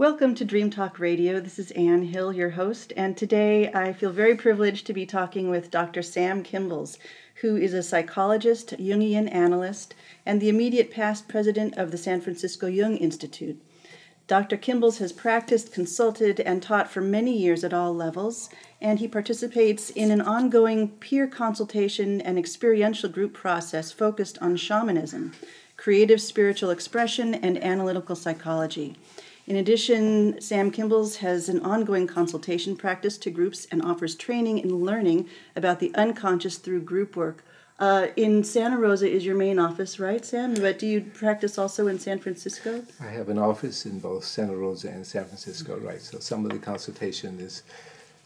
Welcome to Dream Talk Radio. This is Anne Hill, your host, and today I feel very privileged to be talking with Dr. Sam Kimbles, who is a psychologist, Jungian analyst, and the immediate past president of the San Francisco Jung Institute. Dr. Kimbles has practiced, consulted, and taught for many years at all levels, and he participates in an ongoing peer consultation and experiential group process focused on shamanism, creative spiritual expression, and analytical psychology. In addition, Sam Kimbles has an ongoing consultation practice to groups and offers training and learning about the unconscious through group work. Uh, in Santa Rosa is your main office, right, Sam? But do you practice also in San Francisco? I have an office in both Santa Rosa and San Francisco, right? So some of the consultation is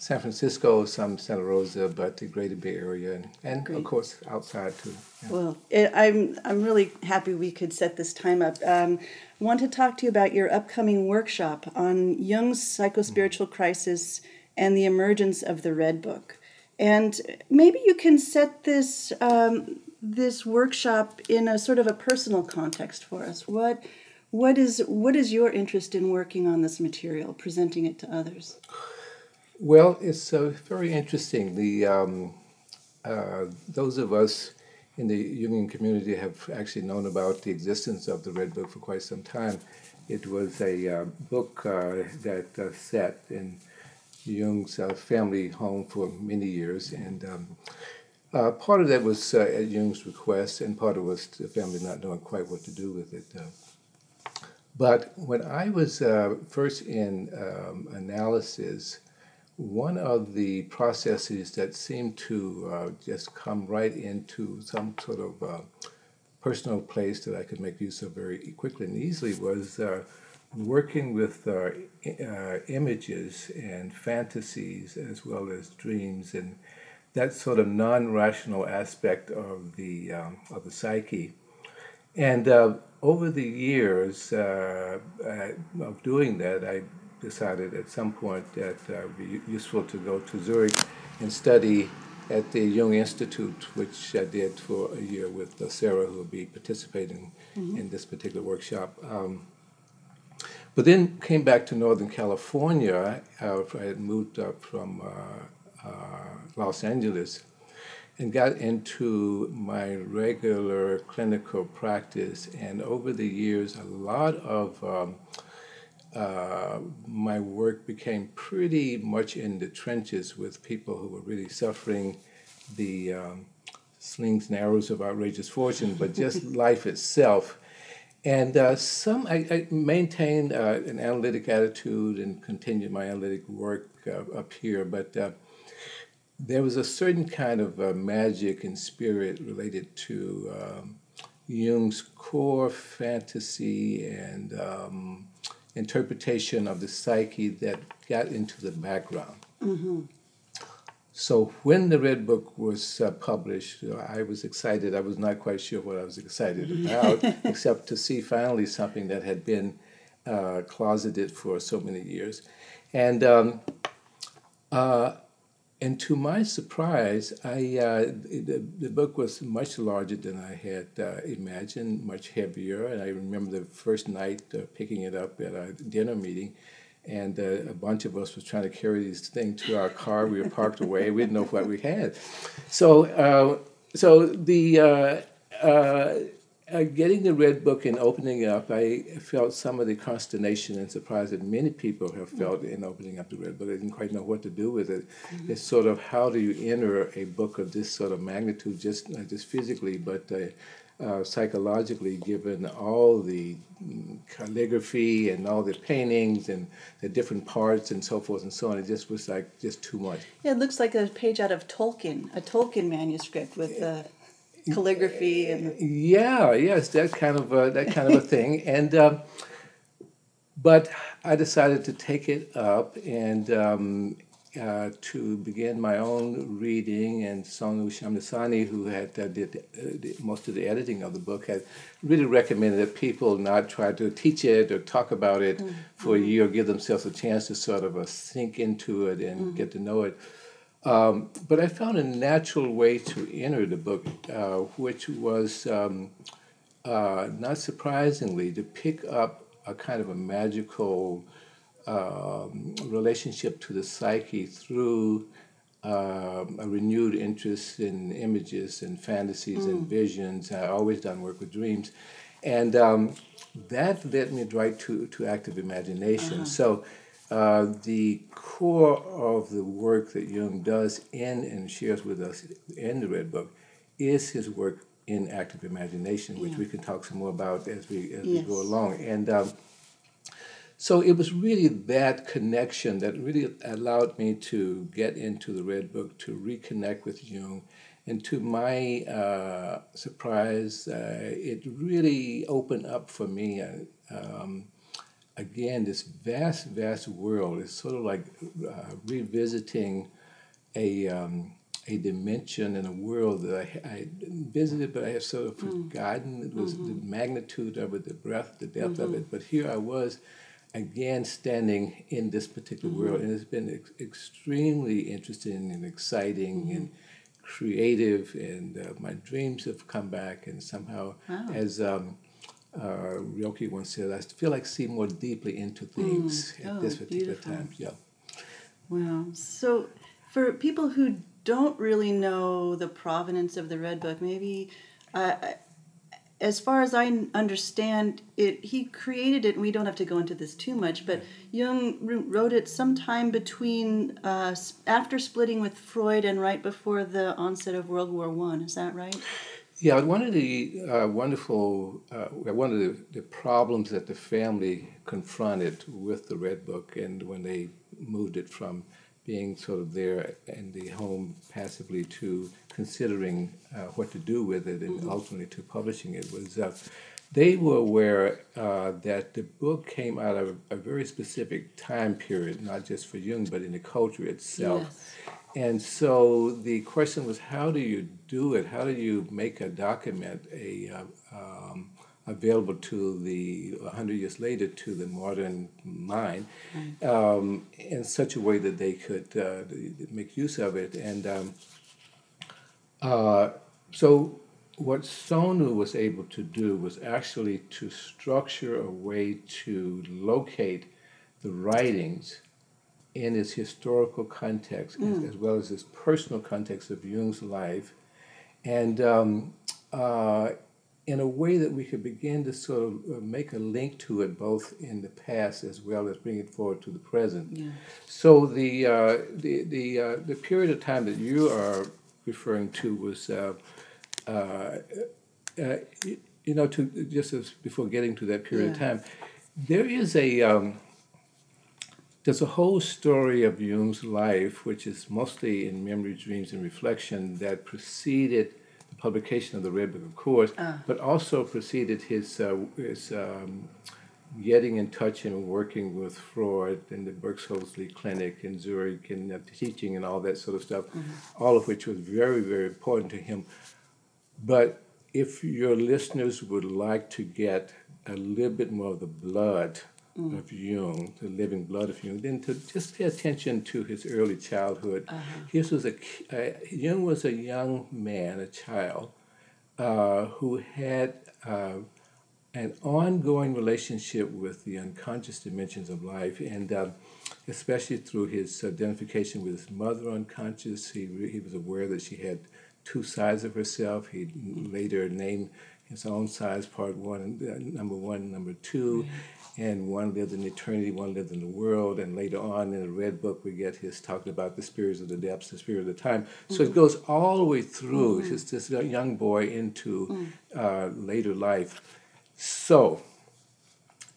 San Francisco, some Santa Rosa, but the Greater Bay Area, and, and of course outside too. Yeah. Well, it, I'm I'm really happy we could set this time up. Um, I want to talk to you about your upcoming workshop on Jung's psychospiritual crisis and the emergence of the Red Book, and maybe you can set this um, this workshop in a sort of a personal context for us. What what is what is your interest in working on this material, presenting it to others? Well, it's uh, very interesting. The um, uh, those of us in the Jungian community have actually known about the existence of the Red Book for quite some time. It was a uh, book uh, that uh, sat in Jung's uh, family home for many years, and um, part of that was at Jung's request, and part of it was the family not knowing quite what to do with it. but when I was first in um, analysis, one of the processes that seemed to uh, just come right into some sort of uh, personal place that I could make use of very quickly and easily was uh, working with uh, uh, images and fantasies as well as dreams and that sort of non-rational aspect of the um, of the psyche. And over the years of doing that, I decided at some point that uh, it would be useful to go to Zurich and study at the Jung Institute, which I did for a year with uh, Sarah, who will be participating mm-hmm. in this particular workshop. Um, but then came back to Northern California. Uh, I had moved up from uh, uh, Los Angeles and got into my regular clinical practice. And over the years, a lot of um, uh, my work became pretty much in the trenches with people who were really suffering the um, slings and arrows of outrageous fortune, but just life itself. And uh, some, I, I maintained uh, an analytic attitude and continued my analytic work uh, up here, but uh, there was a certain kind of magic and spirit related to um, Jung's core fantasy and um, interpretation of the psyche that got into the background. Mm-hmm. So when the Red Book was uh, published, I was excited. I was not quite sure what I was excited about, except to see finally something that had been uh, closeted for so many years. And um, uh, and to my surprise, I uh, the, the book was much larger than I had uh, imagined, much heavier. And I remember the first night uh, picking it up at a dinner meeting, and uh, a bunch of us was trying to carry this thing to our car. We were parked away. We didn't know what we had. So, uh, so the uh, getting the Red Book and opening it up, I felt some of the consternation and surprise that many people have felt mm-hmm. in opening up the Red Book. They didn't quite know what to do with it. Mm-hmm. It's sort of how do you enter a book of this sort of magnitude, just not just physically, but uh, uh, psychologically, given all the calligraphy and all the paintings and the different parts and so forth and so on. It just was like just too much. Yeah, it looks like a page out of Tolkien, a Tolkien manuscript with the calligraphy and yeah yes that kind of a, that kind of a thing and um, but I decided to take it up and um, uh, to begin my own reading and Sonu Shamdasani, who had uh, did uh, most of the editing of the book, had really recommended that people not try to teach it or talk about it mm-hmm. for a year, give themselves a chance to sort of uh, sink into it and mm-hmm. get to know it. Um, but I found a natural way to enter the book, uh, which was um, uh, not surprisingly to pick up a kind of a magical um, relationship to the psyche through uh, a renewed interest in images and fantasies and visions. I always done work with dreams, and um, that led me right to, to active imagination. So. Uh, the core of the work that Jung does in and shares with us in the Red Book is his work in active imagination, which Yeah. we can talk some more about as we as Yes. we go along. And um, so it was really that connection that really allowed me to get into the Red Book, to reconnect with Jung. And to my uh, surprise, uh, it really opened up for me, uh, um, again, this vast, vast world. It's sort of like uh, revisiting a, um, a dimension in a world that I, I visited, but I have sort of forgotten. It was the magnitude of it, the breadth, the depth of it. But here I was again standing in this particular world, and it's been ex- extremely interesting and exciting and creative. And uh, my dreams have come back, and somehow, Wow. as um, uh, Rilke once said, I feel like see more deeply into things at Oh, this particular beautiful. time. Yeah. Wow. So, for people who don't really know the provenance of the Red Book, maybe, uh, as far as I understand it, he created it, and we don't have to go into this too much, but Jung wrote it sometime between, uh, after splitting with Freud and right before the onset of World War One. Is that right? Yeah, one of the uh, wonderful, uh, one of the, the problems that the family confronted with the Red Book, and when they moved it from being sort of there in the home passively to considering uh, what to do with it and ultimately to publishing it, was uh, they were aware uh, that the book came out of a very specific time period, not just for Jung, but in the culture itself. Yes. And so the question was, how do you do it? How do you make a document a uh, um, available to the 100 years later to the modern mind um, in such a way that they could uh, make use of it? And um, uh, so what Sonu was able to do was actually to structure a way to locate the writings in its historical context as, as well as its personal context of Jung's life, and um, uh, in a way that we could begin to sort of uh, make a link to it both in the past as well as bring it forward to the present. Yeah. So the uh, the the uh, the period of time that you are referring to was. Uh, uh, uh, you know, to just as before getting to that period of time, there is a um, there's a whole story of Jung's life, which is mostly in memory, dreams, and reflection, that preceded the publication of the Red Book, of course, Ah. but also preceded his, uh, his um, getting in touch and working with Freud in the Burghölzli Clinic in Zurich and uh, teaching and all that sort of stuff, all of which was very, very important to him. But if your listeners would like to get a little bit more of the blood of Jung, the living blood of Jung, then to just pay attention to his early childhood. His was a uh, Jung was a young man, a child, uh, who had uh, an ongoing relationship with the unconscious dimensions of life, and um, especially through his identification with his mother unconscious, he, re- he was aware that she had two sides of herself. He later named his own size, part one, uh, number one, number two, and one lived in eternity, one lived in the world, and later on in the Red Book we get his talking about the spirits of the depths, the spirit of the time. So it goes all the way through, just this young boy into uh, later life. So,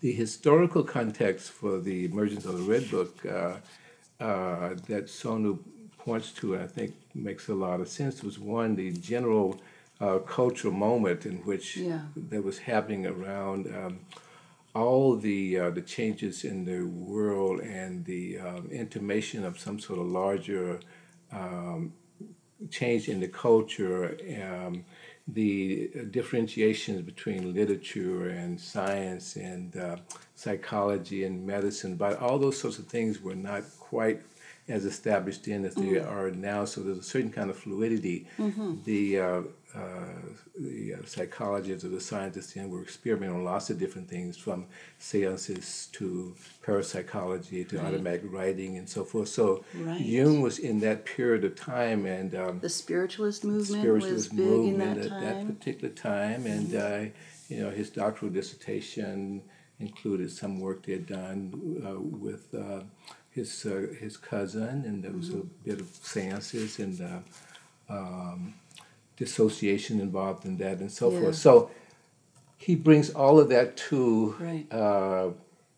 the historical context for the emergence of the Red Book uh, uh, that Sonu points to, and I think makes a lot of sense, was one, the general uh, cultural moment in which Yeah. that was happening around um, all the uh, the changes in the world and the um, intimation of some sort of larger um, change in the culture, um, the differentiations between literature and science and uh, psychology and medicine, but all those sorts of things were not quite as established then as they are now. So there's a certain kind of fluidity. The uh, uh, the uh, psychologists or the scientists then were experimenting on lots of different things, from seances to parapsychology to automatic writing and so forth. So Right. Jung was in that period of time, and um, The spiritualist movement spiritualist was big movement in that at that particular time, and uh, you know his doctoral dissertation included some work they had done uh, with uh, his uh, his cousin, and there was a bit of seances and uh, um, dissociation involved in that, and so Yeah. forth. So he brings all of that to Right. uh,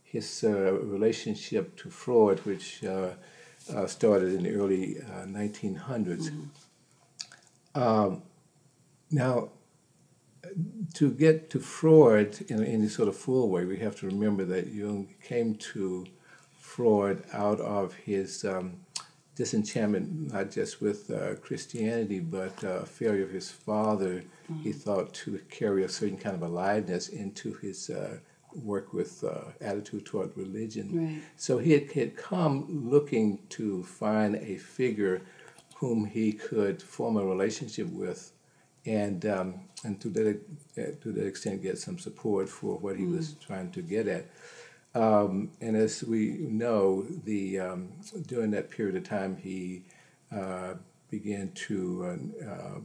his uh, relationship to Freud, which uh, uh, started in the early uh, 1900s. Um, now, to get to Freud in any sort of full way, we have to remember that Jung came to Freud out of his um, disenchantment, not just with uh, Christianity, but uh, failure of his father. He thought to carry a certain kind of aliveness into his uh, work with uh, attitude toward religion. Right. So he had, had come looking to find a figure whom he could form a relationship with, and um, and to that to that extent get some support for what he was trying to get at. Um, and as we know, the um, during that period of time, he uh, began to uh, uh,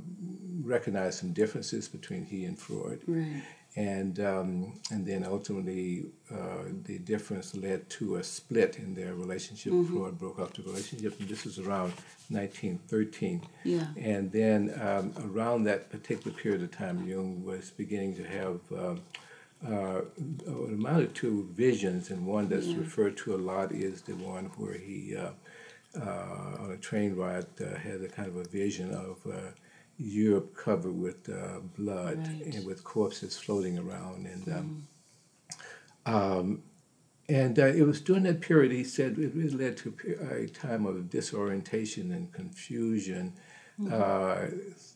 recognize some differences between he and Freud Right. and um, and then ultimately uh, the difference led to a split in their relationship. Freud broke off the relationship, and this was around 1913. Yeah. And then um, around that particular period of time, Jung was beginning to have um, uh, amounted to visions, and one that's referred to a lot is the one where he, uh, uh, on a train ride, uh, had a kind of a vision of uh, Europe covered with uh, blood Right. and with corpses floating around. And um, um, and uh, it was during that period, he said, it really led to a time of disorientation and confusion, uh,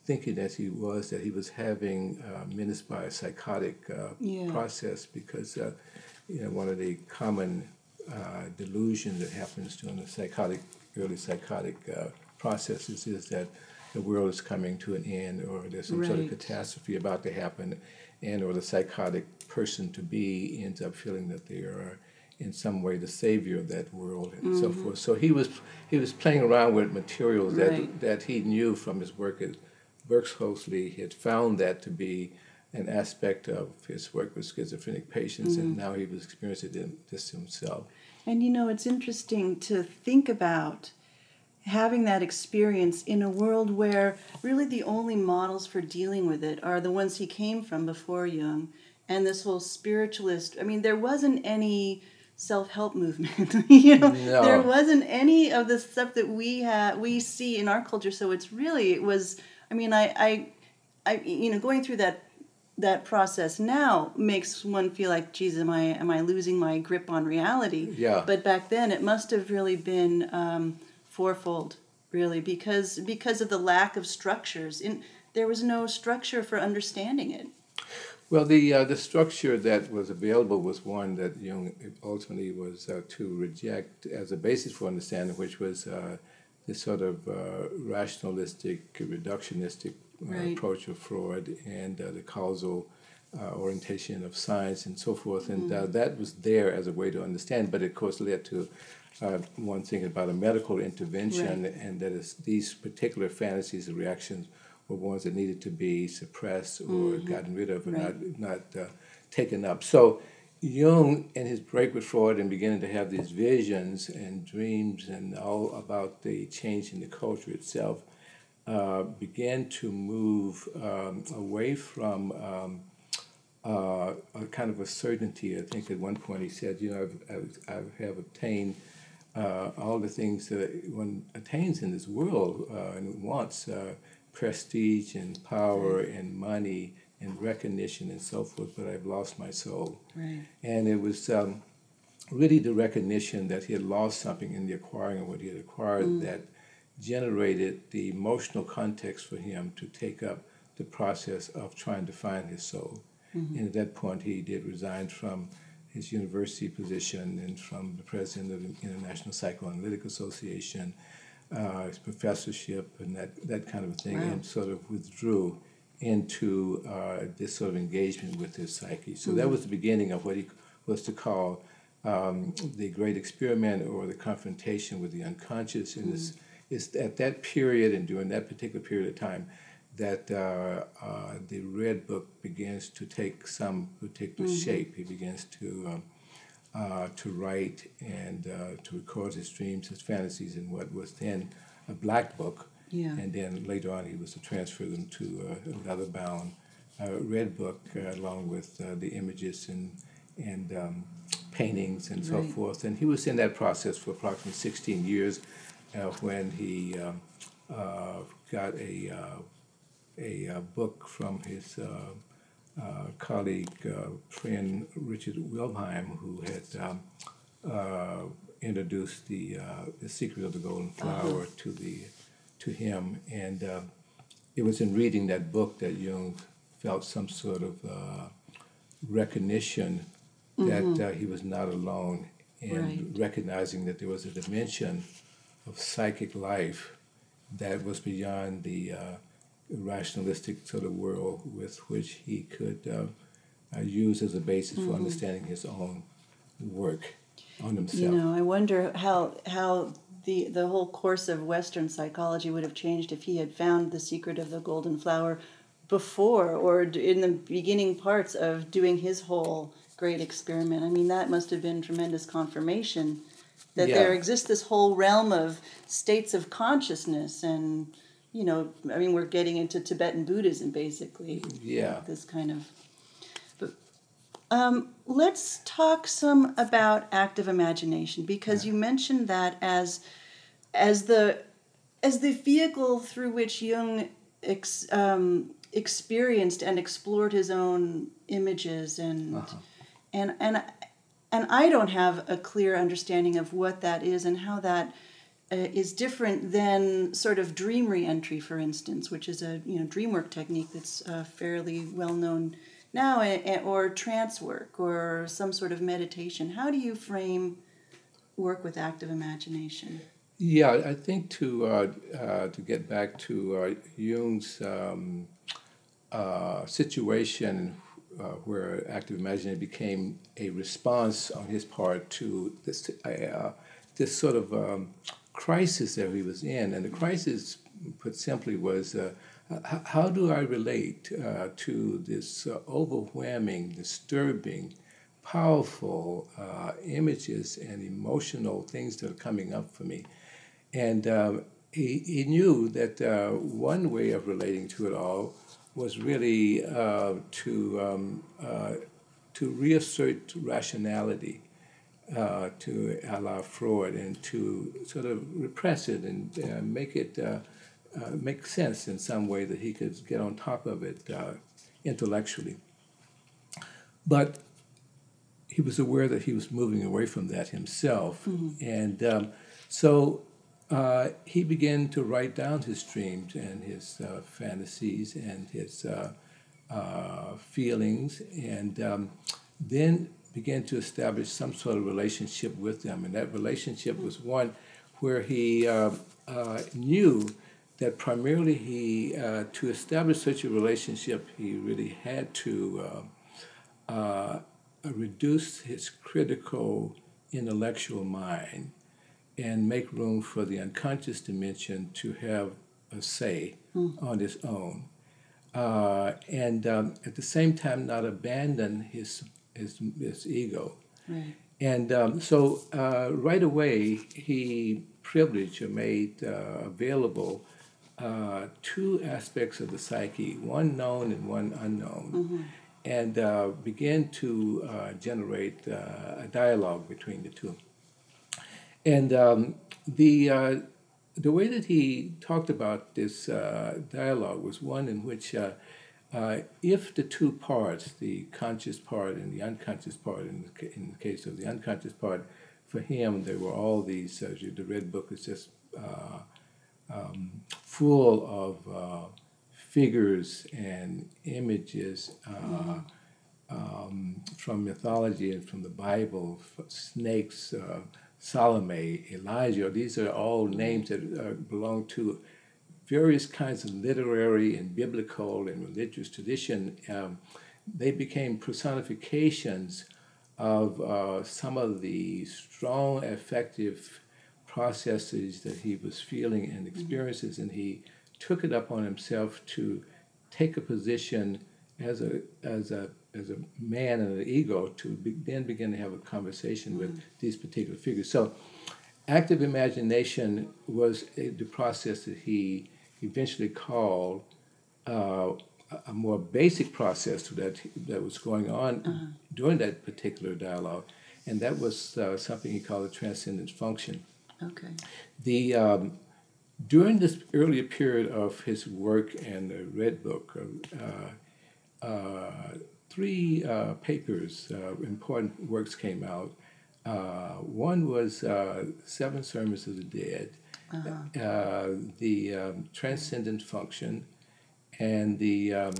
thinking as he was that he was having uh, menaced by a psychotic uh, Yeah. process because, uh, you know, one of the common uh, delusions that happens during the psychotic, early psychotic uh, processes is that the world is coming to an end or there's some sort of catastrophe about to happen and or the psychotic person to be ends up feeling that they are in some way the savior of that world and so Mm-hmm. forth. So he was he was playing around with materials that Right. that he knew from his work at Burghölzli. He had found that to be an aspect of his work with schizophrenic patients, and Mm-hmm. now he was experiencing it- this himself. And you know, it's interesting to think about having that experience in a world where really the only models for dealing with it are the ones he came from before Jung and this whole spiritualist. I mean, there wasn't any self-help movement. You know No. there wasn't any of the stuff that we have we see in our culture. So it's really it was i mean i i, I you know going through that that process now makes one feel like jesus am i am i losing my grip on reality? Yeah. but back then it must have really been um, fourfold really because because of the lack of structures. In there was no structure for understanding it Well, the uh, the structure that was available was one that Jung ultimately was uh, to reject as a basis for understanding, which was uh, this sort of uh, rationalistic, reductionistic uh, Right. approach of Freud and uh, the causal uh, orientation of science and so forth. And uh, that was there as a way to understand, but it, of course led to uh, one thinking about a medical intervention, Right. and that is these particular fantasies and reactions were ones that needed to be suppressed or gotten rid of or Mm-hmm. Right. not not uh, taken up. So Jung, in his break with Freud, and beginning to have these visions and dreams and all about the change in the culture itself, uh, began to move um, away from um, uh, a kind of a certainty. I think at one point he said, you know, I've, I've, I have obtained uh, all the things that one attains in this world uh, and wants uh, prestige and power and money and recognition and so forth, but I've lost my soul. right And it was um, really the recognition that he had lost something in the acquiring of what he had acquired that generated the emotional context for him to take up the process of trying to find his soul. And at that point, he did resign from his university position and from the president of the International Psychoanalytic Association, uh, his professorship, and that, that kind of thing, Wow. and sort of withdrew into uh, this sort of engagement with his psyche. So that was the beginning of what he was to call um, the great experiment or the confrontation with the unconscious. And it's, it's at that period and during that particular period of time that uh, uh, the Red Book begins to take some particular shape. He begins to um, uh, to write and uh, to record his dreams, his fantasies, in what was then a black book. Yeah. And then later on, he was to transfer them to uh, a leather bound uh, red book, uh, along with uh, the images and and um, paintings and so Right. forth. And he was in that process for approximately 16 years, uh, when he um, uh, got a uh, a uh, book from his uh, colleague, uh, friend Richard Wilhelm, who had um, uh, introduced the, uh, the Secret of the Golden Flower to the to him, and uh, it was in reading that book that Jung felt some sort of uh, recognition that uh, he was not alone, and Right. recognizing that there was a dimension of psychic life that was beyond the uh, rationalistic sort of world with which he could uh, uh, use as a basis for understanding his own work on himself. You know, I wonder how how the the whole course of Western psychology would have changed if he had found the secret of the golden flower before or in the beginning parts of doing his whole great experiment. I mean, that must have been tremendous confirmation that there exists this whole realm of states of consciousness and you know, I mean, we're getting into Tibetan Buddhism basically. Yeah. This kind of But, um, let's talk some about active imagination because you mentioned that as as the as the vehicle through which Jung ex, um, experienced and explored his own images and and and and I don't have a clear understanding of what that is and how that uh, is different than sort of dream reentry, for instance, which is a you know dream work technique that's uh, fairly well known now, or trance work, or some sort of meditation. How do you frame work with active imagination? Yeah, I think to uh, uh, to get back to uh, Jung's um, uh, situation uh, where active imagination became a response on his part to this uh, this sort of um, crisis that he was in, and the crisis, put simply, was. Uh, how do I relate uh, to this uh, overwhelming, disturbing, powerful uh, images and emotional things that are coming up for me? And um, he, he knew that uh, one way of relating to it all was really uh, to, um, to reassert rationality, uh, to allow Freud, and to sort of repress it and uh, make it uh, uh, make sense in some way that he could get on top of it uh, intellectually. But he was aware that he was moving away from that himself, and um, so uh, he began to write down his dreams and his uh, fantasies and his uh, uh, feelings, and um, then began to establish some sort of relationship with them. And that relationship was one where he uh, uh, knew that primarily he, uh, to establish such a relationship, he really had to uh, uh, reduce his critical intellectual mind and make room for the unconscious dimension to have a say on its own. Uh, and um, at the same time, not abandon his, his, his ego. Right. And um, so uh, right away, he privileged or made uh, available uh, two aspects of the psyche, one known and one unknown, and uh, began to uh, generate uh, a dialogue between the two. And um, the, uh, the way that he talked about this uh, dialogue was one in which uh, if the two parts, the conscious part and the unconscious part, in the, in the case of the unconscious part, for him, there were all these, the Red Book is just uh, um, full of uh, figures and images uh, um, from mythology and from the Bible, snakes, uh, Salome, Elijah, these are all names that belong to various kinds of literary and biblical and religious tradition. Um, they became personifications of uh, some of the strong, effective processes that he was feeling and experiences, mm-hmm. and he took it up on himself to take a position as a as a as a man and an ego to be, then begin to have a conversation mm-hmm. with these particular figures. So, active imagination was a, the process that he eventually called uh, a more basic process that that was going on uh-huh. during that particular dialogue, and that was uh, something he called a transcendent function. Okay. The um, during this earlier period of his work and the Red Book, uh, uh, three uh, papers, uh, important works came out. Uh, one was uh, Seven Sermons of the Dead, uh-huh. the um, Transcendent Function, and the um,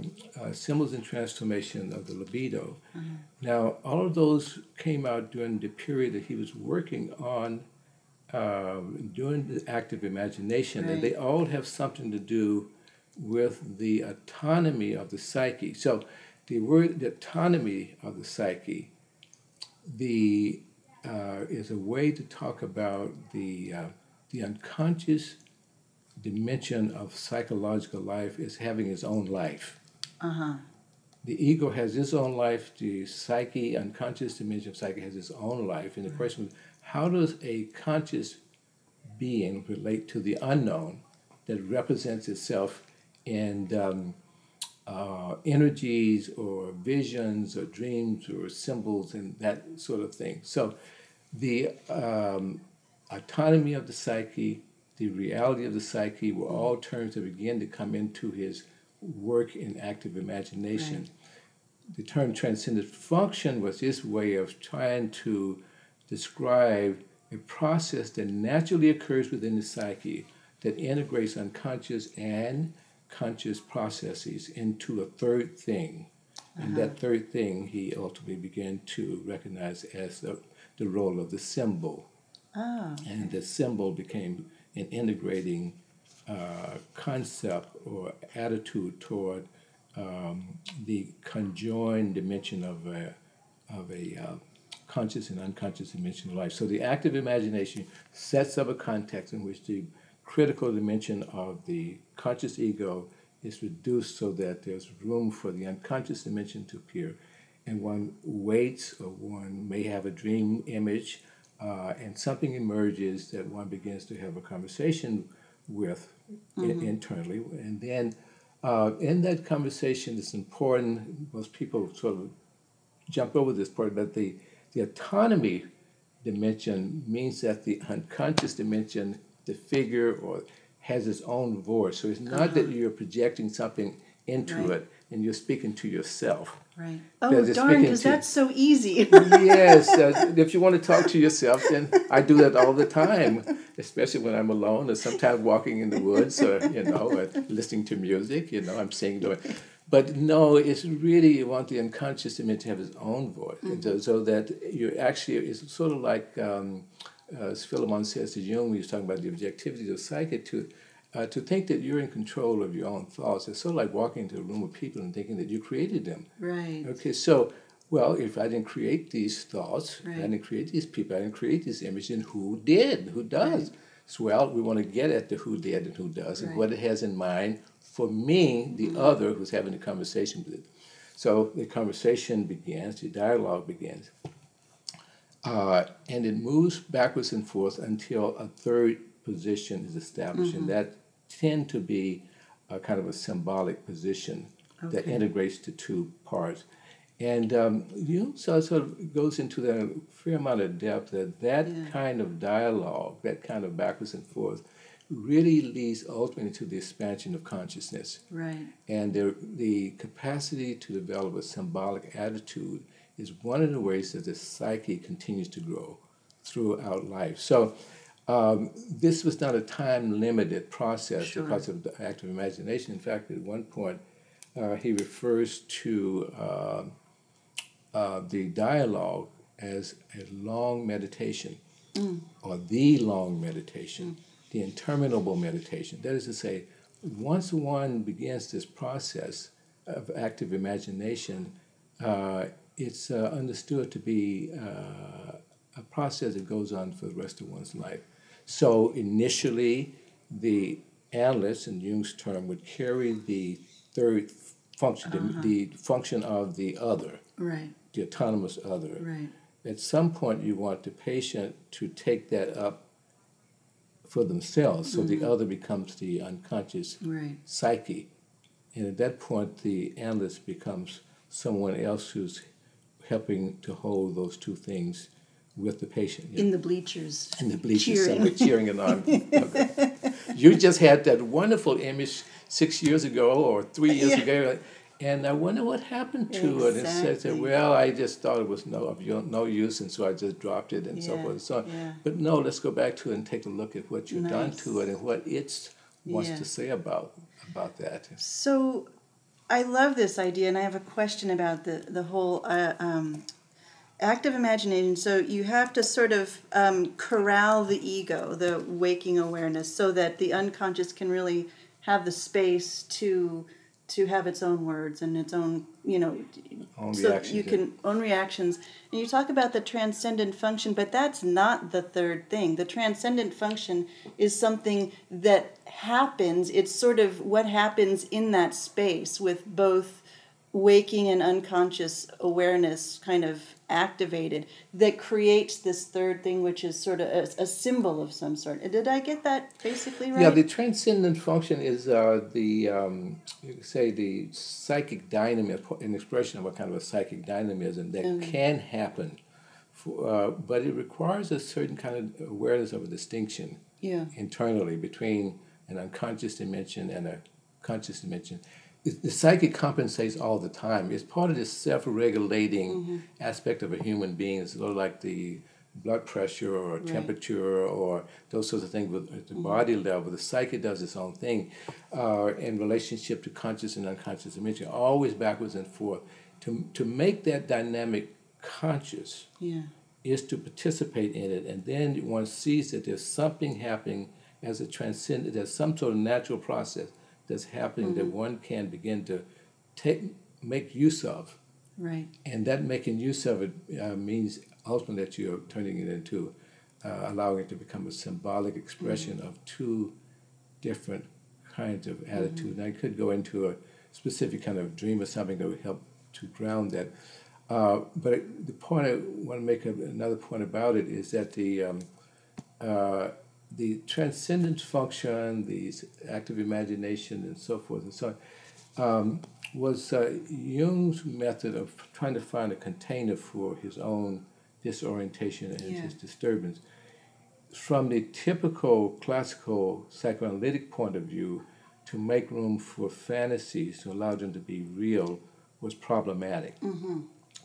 Symbols and Transformation of the Libido. Uh-huh. Now, all of those came out during the period that he was working on um, doing the active imagination, right. and they all have something to do with the autonomy of the psyche. So, the word the autonomy of the psyche, the uh, is a way to talk about the uh, the unconscious dimension of psychological life is having its own life. Uh-huh. The ego has its own life. The psyche, unconscious dimension of psyche, has its own life. And the question is, how does a conscious being relate to the unknown that represents itself in um, uh, energies or visions or dreams or symbols and that sort of thing? So, the um, autonomy of the psyche, the reality of the psyche were all terms that begin to come into his work in active imagination. Right. The term transcendent function was his way of trying to describe a process that naturally occurs within the psyche that integrates unconscious and conscious processes into a third thing. Uh-huh. And that uh-huh. third thing he ultimately began to recognize as the, the role of the symbol. Oh. And the symbol became an integrating uh, concept or attitude toward um, the conjoined dimension of a, of a uh, conscious and unconscious dimension of life. So the active imagination sets up a context in which the critical dimension of the conscious ego is reduced so that there's room for the unconscious dimension to appear. And one waits, or one may have a dream image, uh, and something emerges that one begins to have a conversation with mm-hmm. in, internally. And then uh, in that conversation, it's important, most people sort of jump over this part, but the the autonomy dimension means that the unconscious dimension, the figure or has its own voice. So it's not uh-huh. that you're projecting something into right. it and you're speaking to yourself. Right. Oh, darn, because that's so easy. yes. Uh, if you want to talk to yourself, then I do that all the time, especially when I'm alone or sometimes walking in the woods or, you know, or listening to music. You know, I'm singing to it. But no, it's really you want the unconscious dimension to have its own voice, mm-hmm. so, so, that you actually it's sort of like um, uh, as Philemon says to Jung when he's talking about the objectivity of psyche to. Uh, to think that you're in control of your own thoughts, it's sort of like walking into a room of people and thinking that you created them. Right. Okay, so well, if I didn't create these thoughts, right. I didn't create these people, I didn't create these images, then who did? Who does? Right. So, well, we want to get at the who did and who does right. and what it has in mind for me, the mm-hmm. other who's having a conversation with it. So the conversation begins, the dialogue begins, uh, and it moves backwards and forth until a third position is established, mm-hmm. and that tend to be a kind of a symbolic position okay. that integrates the two parts. And um, you know, so it sort of goes into that fair amount of depth that that yeah. kind of dialogue, that kind of backwards and forth, really leads ultimately to the expansion of consciousness. Right. And the, the capacity to develop a symbolic attitude is one of the ways that the psyche continues to grow throughout life. So um, this was not a time limited process sure. because of the active imagination. In fact, at one point, uh, he refers to uh, uh, the dialogue as a long meditation or the long meditation, the interminable meditation. That is to say, once one begins this process of active imagination, uh, it's uh, understood to be uh, a process that goes on for the rest of one's life. So initially, the analyst, in Jung's term, would carry the third function, the, uh-huh. the function of the other, Right. the autonomous other. Right. At some point, you want the patient to take that up for themselves, so the mm-hmm. other becomes the unconscious Right. psyche. And at that point, the analyst becomes someone else who's helping to hold those two things with the patient. know. In the bleachers. In the bleachers, cheering. somewhere cheering it on. Okay. You just had that wonderful image six years ago or three years Yeah. ago, and I wonder what happened to it. And it says that, well, I just thought it was no of no use, and so I just dropped it, and so forth and so on. yeah. But no, let's go back to it and take a look at what you've done to it and what it wants Yeah. to say about about that. So, I love this idea, and I have a question about the the whole uh, um, active imagination. So you have to sort of um, corral the ego, the waking awareness, so that the unconscious can really have the space to to have its own words and its own you know Own so you can own reactions. And you talk about the transcendent function but that's not the third thing. The transcendent function is something that happens. It's sort of what happens in that space with both waking and unconscious awareness kind of activated that creates this third thing which is sort of a, a symbol of some sort. Did i get that basically right? Yeah, the transcendent function is uh, the um, you could say the psychic dynamism, an expression of a kind of a psychic dynamism that can happen, for, uh, but it requires a certain kind of awareness of a distinction yeah. internally between an unconscious dimension and a conscious dimension. The, psychic compensates all the time. It's part of this self-regulating Mm-hmm. aspect of a human being. It's sort of like the blood pressure or temperature or those sorts of things with at the Mm-hmm. body level. The psyche does its own thing uh, in relationship to conscious and unconscious dimension, always backwards and forth. To, to make that dynamic conscious, yeah is to participate in it, and then one sees that there's something happening as a transcendent, there's some sort of natural process that's happening that one can begin to take make use of, right. And that making use of it uh, means ultimately that you're turning it into uh, allowing it to become a symbolic expression of two different kinds of attitude. And I could go into a specific kind of dream or something that would help to ground that. Uh, but the point I want to make a, another point about it is that the um, uh, the transcendent function, the active imagination, and so forth and so on, um, was uh, Jung's method of trying to find a container for his own disorientation and Yeah. his disturbance. From the typical classical psychoanalytic point of view, to make room for fantasies to allow them to be real was problematic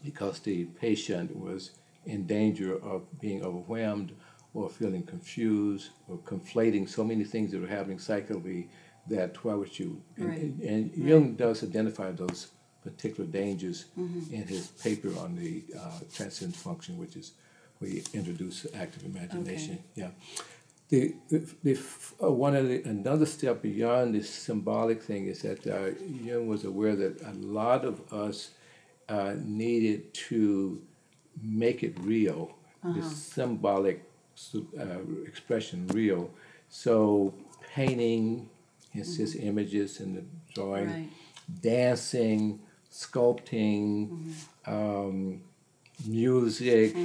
because the patient was in danger of being overwhelmed or feeling confused or conflating so many things that are happening psychically that why would you and, Right. and, and Jung does identify those particular dangers in his paper on the uh, transcendent function, which is where he introduced active imagination. Yeah. The, the, the uh, one of the, another step beyond this symbolic thing is that uh, Jung was aware that a lot of us uh, needed to make it real, this symbolic su- uh, expression real. So painting, his, just images and the drawing, Right. dancing, sculpting, um, music.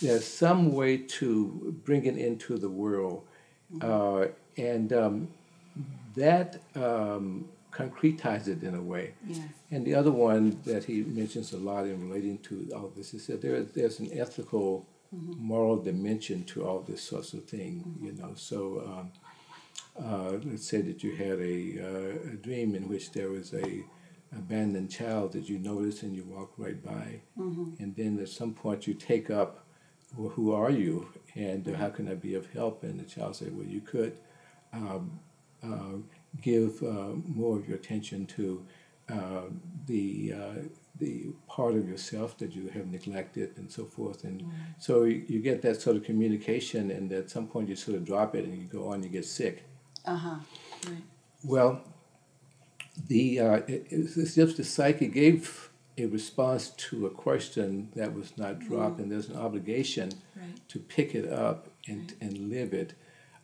There's some way to bring it into the world. Uh, and um, that um, concretizes it in a way. Yeah. And the other one that he mentions a lot in relating to all this is that there, there's an ethical, moral dimension to all this sorts of thing, you know. So um, uh, let's say that you had a, uh, a dream in which there was a abandoned child that you notice and you walk right by, and then at some point you take up, well, who are you, and how can I be of help? And the child said, well, you could um, uh, give uh, more of your attention to uh, the uh, the part of yourself that you have neglected and so forth and Mm. so you, you get that sort of communication and at some point you sort of drop it and you go on you get sick Uh huh. Right. well the uh, it, it's as if the psyche gave a response to a question that was not dropped and there's an obligation Right. to pick it up and, and live it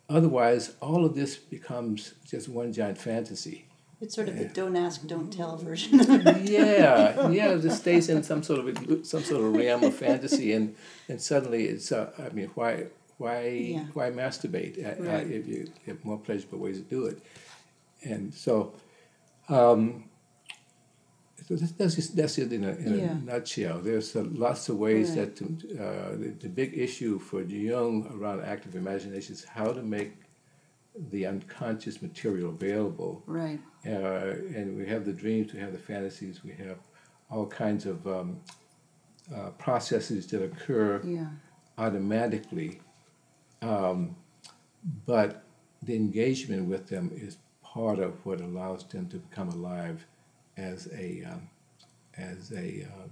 otherwise all of this becomes just one giant fantasy It's sort of the don't ask, don't tell version. yeah, yeah, it just stays in some sort of some sort of realm of fantasy, and and suddenly it's. Uh, I mean, why why Yeah. why masturbate uh, uh, if you have more pleasurable ways to do it, and so. Um, so that's, that's, just, that's it in a, in Yeah. a nutshell. There's uh, lots of ways Right. that uh, the, the big issue for Jung around active imagination is how to make the unconscious material available right. uh, and we have the dreams, we have the fantasies, we have all kinds of um, uh, processes that occur Yeah. automatically. Um, but the engagement with them is part of what allows them to become alive as a um, as a uh,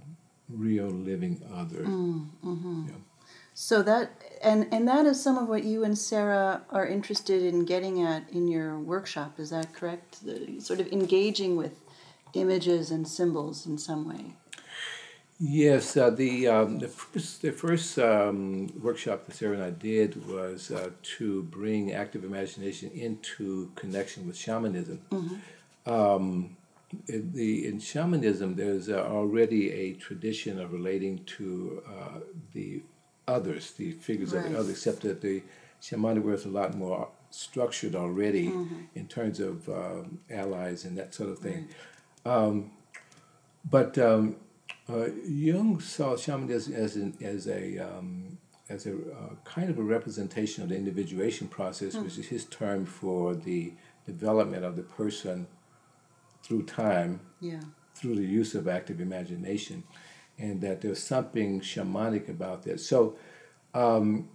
real living other. Yeah. So that and and that is some of what you and Sarah are interested in getting at in your workshop. Is that correct? The, sort of engaging with images and symbols in some way. Yes, uh, the um, the first, the first um, workshop that Sarah and I did was uh, to bring active imagination into connection with shamanism. Um, in the in shamanism, there's uh, already a tradition of relating to uh, the others, the figures of the others, except that the shamanic world is a lot more structured already in terms of um, allies and that sort of thing. Um, but um, uh, Jung saw shamanism as an, as a um, as a uh, kind of a representation of the individuation process, which is his term for the development of the person through time, Yeah. through the use of active imagination, and that there's something shamanic about that. So, um,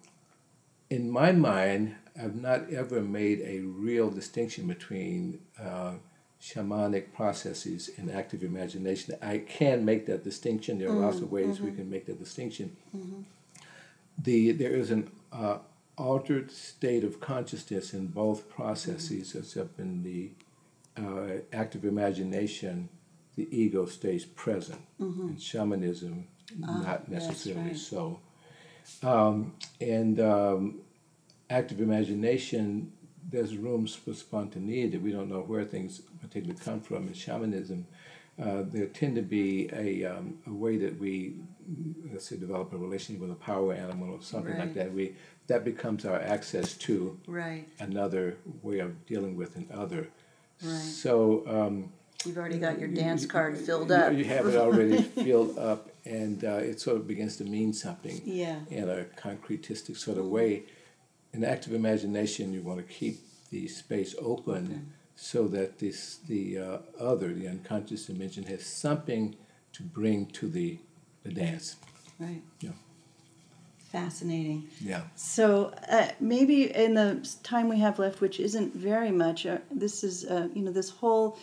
in my mind, I've not ever made a real distinction between uh, shamanic processes and active imagination. I can make that distinction. There are lots of ways we can make that distinction. The there is an uh, altered state of consciousness in both processes, except in the uh, active imagination, the ego stays present. In shamanism, not Mm-hmm. that's necessarily right. so. Um, and um, active imagination, there's rooms for spontaneity. We don't know where things particularly come from. In shamanism, uh, there tend to be a, um, a way that we, let's say, develop a relationship with a power animal or something Right. like that. We that becomes our access to Right. another way of dealing with an other. Right. So um, You've already got your dance card filled up. You have it already filled up, and uh, it sort of begins to mean something Yeah. in a concretistic sort of way. In active imagination, you want to keep the space open so that this the uh, other, the unconscious dimension, has something to bring to the the dance. Right. Yeah. Fascinating. Yeah. So uh, maybe in the time we have left, which isn't very much, uh, this is uh, you know this whole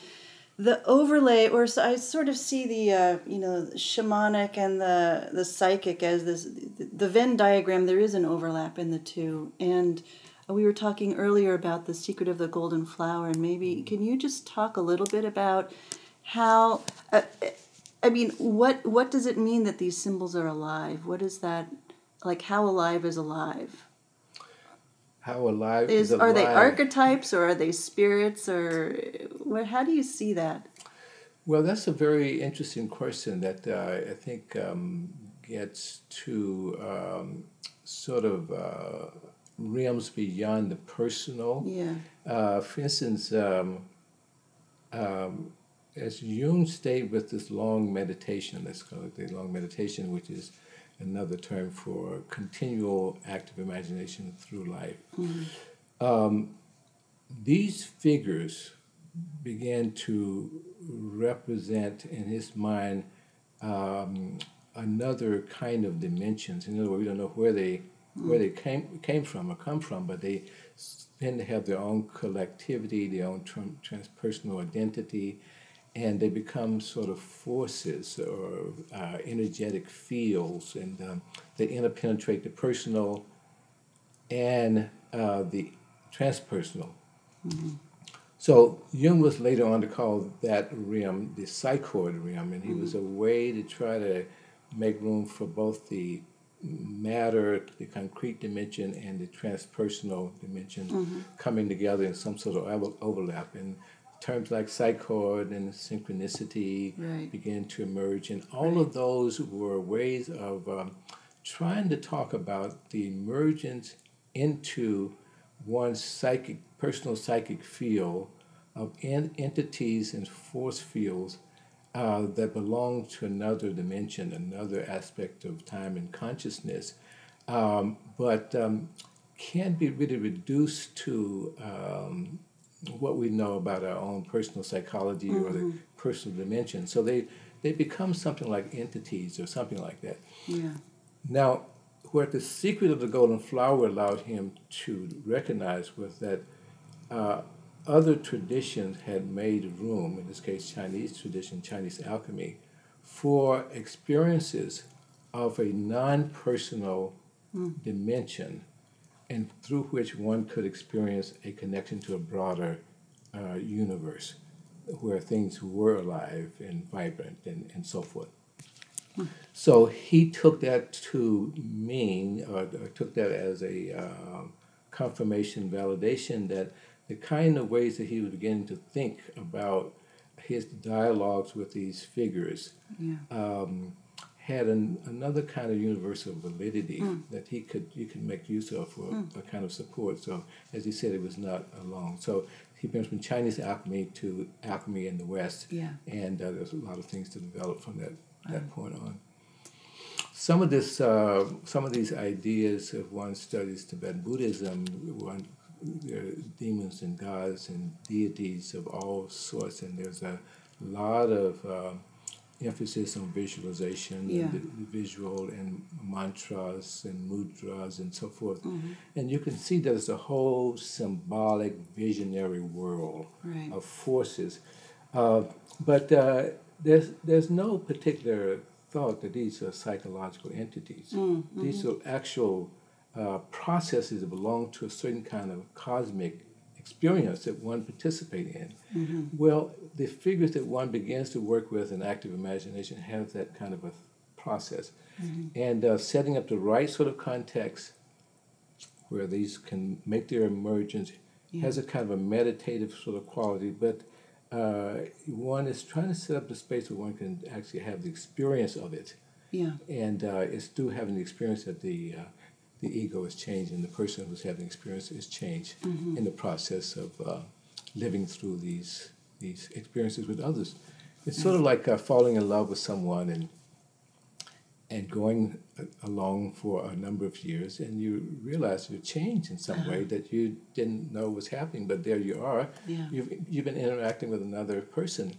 the overlay, or so I sort of see the uh, you know shamanic and the the psychic as this the Venn diagram. There is an overlap in the two, and we were talking earlier about the secret of the golden flower, and maybe can you just talk a little bit about how. Uh, I mean, what what does it mean that these symbols are alive? What is that like? How alive is alive? How alive Is is are they archetypes or are they spirits or what? How do you see that? Well, that's a very interesting question that uh, I think um, gets to um, sort of uh, realms beyond the personal. Yeah. Uh, for instance, um, um, as Jung stayed with this long meditation, let's call it the long meditation, which is another term for continual active imagination through life. Um, these figures began to represent in his mind um, another kind of dimensions. In other words, we don't know where they where they came came from or come from, but they tend to have their own collectivity, their own tran- transpersonal identity, and they become sort of forces or uh, energetic fields, and um, they interpenetrate the personal and uh, the transpersonal. So Jung was later on to call that realm the psychoid realm, and he was a way to try to make room for both the matter, the concrete dimension, and the transpersonal dimension coming together in some sort of overlap. And terms like psychoid and synchronicity Right. began to emerge, and all of those were ways of um, trying to talk about the emergence into one's psychic, personal psychic field of en- entities and force fields uh, that belong to another dimension, another aspect of time and consciousness, um, but um, can't be really reduced to um, what we know about our own personal psychology or the personal dimension. So they, they become something like entities or something like that. Yeah. Now, what the secret of the golden flower allowed him to recognize was that uh, other traditions had made room, in this case, Chinese tradition, Chinese alchemy, for experiences of a non personal dimension and through which one could experience a connection to a broader uh, universe where things were alive and vibrant and, and so forth. So he took that to mean, or, or took that as a uh, confirmation, validation that the kind of ways that he was beginning to think about his dialogues with these figures Yeah. um, had an, another kind of universal validity that he could you could make use of for a kind of support. So as he said, it was not alone. So he went from Chinese alchemy to alchemy in the West, Yeah. and uh, there's a lot of things to develop from that that point on. Some of this, uh, some of these ideas, if one studies Tibetan Buddhism, one there are demons and gods and deities of all sorts, and there's a lot of uh, emphasis on visualization, Yeah. and the, the visual, and mantras and mudras and so forth. And you can see there's a whole symbolic, visionary world Right. of forces. Uh, but uh, there's, there's no particular thought that these are psychological entities. These are actual uh, processes that belong to a certain kind of cosmic experience that one participates in. Well, the figures that one begins to work with in active imagination have that kind of a process. And uh, setting up the right sort of context where these can make their emergence has a kind of a meditative sort of quality, but uh, one is trying to set up the space where one can actually have the experience of it, Yeah. and uh, it's through having the experience that the uh, the ego is changed, and the person who's having the experience is changed in the process of uh, living through these these experiences with others. It's sort of like uh, falling in love with someone and and going along for a number of years, and you realize you've changed in some way that you didn't know was happening, but there you are. Yeah. You've, you've been interacting with another person.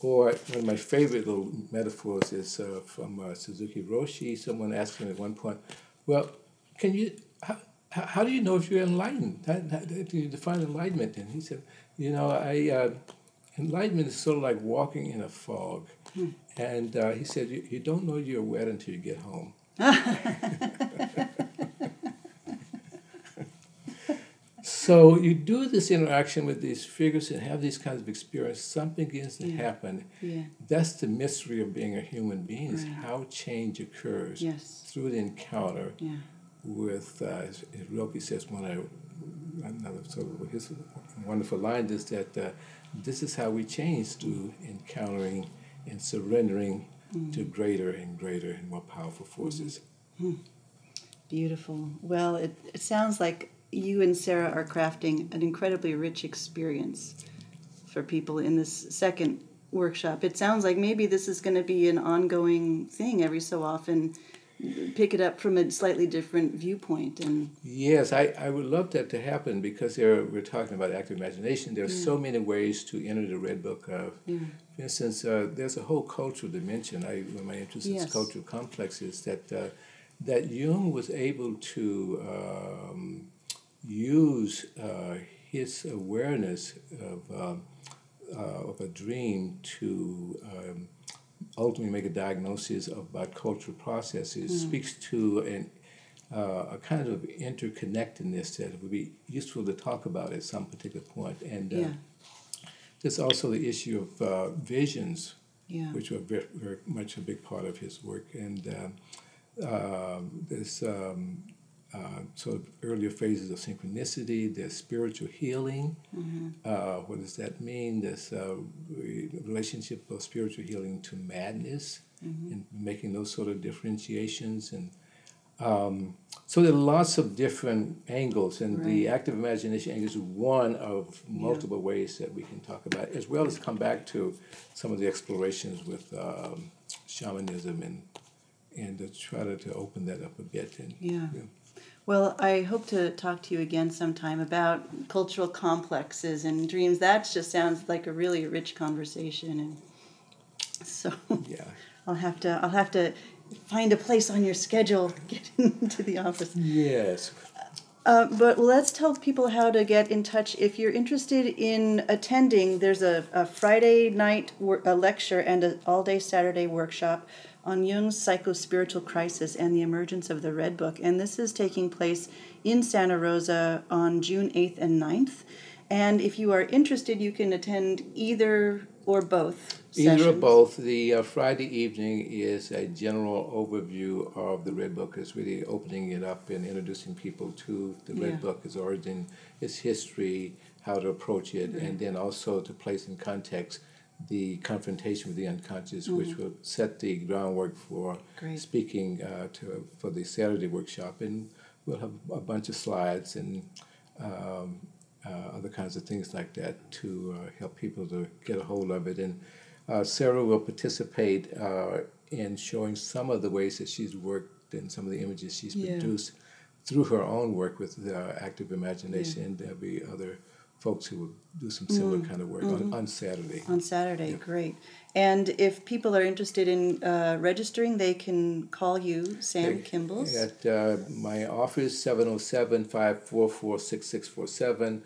Or one of my favorite little metaphors is uh, from uh, Suzuki Roshi. Someone asked him at one point, Well, can you, how, how how do you know if you're enlightened? How, how do you define enlightenment? And he said, You know, I, uh, enlightenment is sort of like walking in a fog. And uh, he said, you, you don't know you're wet until you get home. so you do this interaction with these figures and have these kinds of experience. Something begins to Yeah. happen. Yeah. That's the mystery of being a human being is how change occurs Yes. through the encounter Yeah. with, uh, as as Rilke says, one of another his wonderful line is that uh, this is how we change through encountering and surrendering hmm. to greater and greater and more powerful forces. Hmm. Hmm. Beautiful. Well, it, it sounds like you and Sarah are crafting an incredibly rich experience for people in this second workshop. It sounds like maybe this is going to be an ongoing thing every so often. Pick it up from a slightly different viewpoint and Yes, I, I would love that to happen because there, we're talking about active imagination. There are so many ways to enter the Red Book. Of, For instance, uh, there's a whole cultural dimension. I, of my interest Yes. is cultural complexes that uh, that Jung was able to um, use uh, his awareness of um, uh, of a dream to um, ultimately make a diagnosis about cultural processes mm. speaks to an, uh, a kind of interconnectedness that would be useful to talk about at some particular point. And uh, yeah. there's also the issue of uh, visions, yeah. which are very, very, much a big part of his work. And uh, um, there's um, uh, sort of earlier phases of synchronicity. There's spiritual healing. Mm-hmm. Uh, what does that mean? There's a relationship of spiritual healing to madness mm-hmm. and making those sort of differentiations. And um, so there are lots of different angles, and right. the active imagination angle is one of multiple yeah. ways that we can talk about, it, as well as come back to some of the explorations with um, shamanism and and to try to, to open that up a bit. And, yeah. Well, I hope to talk to you again sometime about cultural complexes and dreams. That just sounds like a really rich conversation, and so yeah, I'll have to I'll have to find a place on your schedule get into the office. Yes. Uh, but let's tell people how to get in touch. If you're interested in attending, there's a, a Friday night wor- a lecture and an all day Saturday workshop on Jung's psycho-spiritual crisis and the emergence of the Red Book. And this is taking place in Santa Rosa on June 8th and 9th. And if you are interested, you can attend either or both. Either sessions. or both. The uh, Friday evening is a general overview of the Red Book. It's really opening it up and introducing people to the Red yeah. Book, its origin, its history, how to approach it, and then also to place in context the confrontation with the unconscious, mm-hmm. which will set the groundwork for Great. speaking uh, to for the Saturday workshop, and we'll have a bunch of slides and um, uh, other kinds of things like that to uh, help people to get a hold of it. And uh, Sarah will participate uh, in showing some of the ways that she's worked and some of the images she's yeah. produced through her own work with active imagination. Yeah. There'll be other folks who will do some similar mm. kind of work mm-hmm. on, on Saturday. On Saturday, yeah. great. And if people are interested in uh, registering, they can call you, Sam they, Kimbles. At uh, my office, 707 544 6647,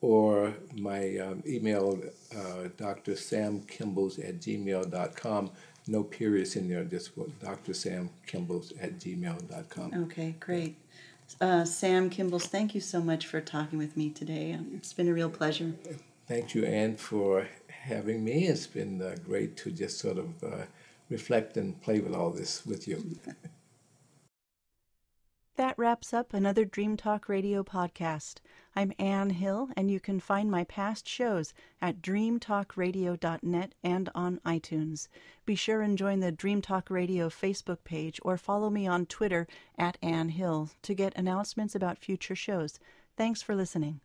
or my um, email, uh, Dr. Sam Kimbles at gmail.com. No periods in there, just Dr. Sam Kimbles at gmail.com. Okay, great. Uh, Sam Kimbles, thank you so much for talking with me today. It's been a real pleasure. Thank you, Anne, for having me. It's been uh, great to just sort of uh, reflect and play with all this with you. That wraps up another Dream Talk Radio podcast. I'm Anne Hill, and you can find my past shows at dreamtalkradio.net and on iTunes. Be sure and join the Dream Talk Radio Facebook page or follow me on Twitter at Anne Hill to get announcements about future shows. Thanks for listening.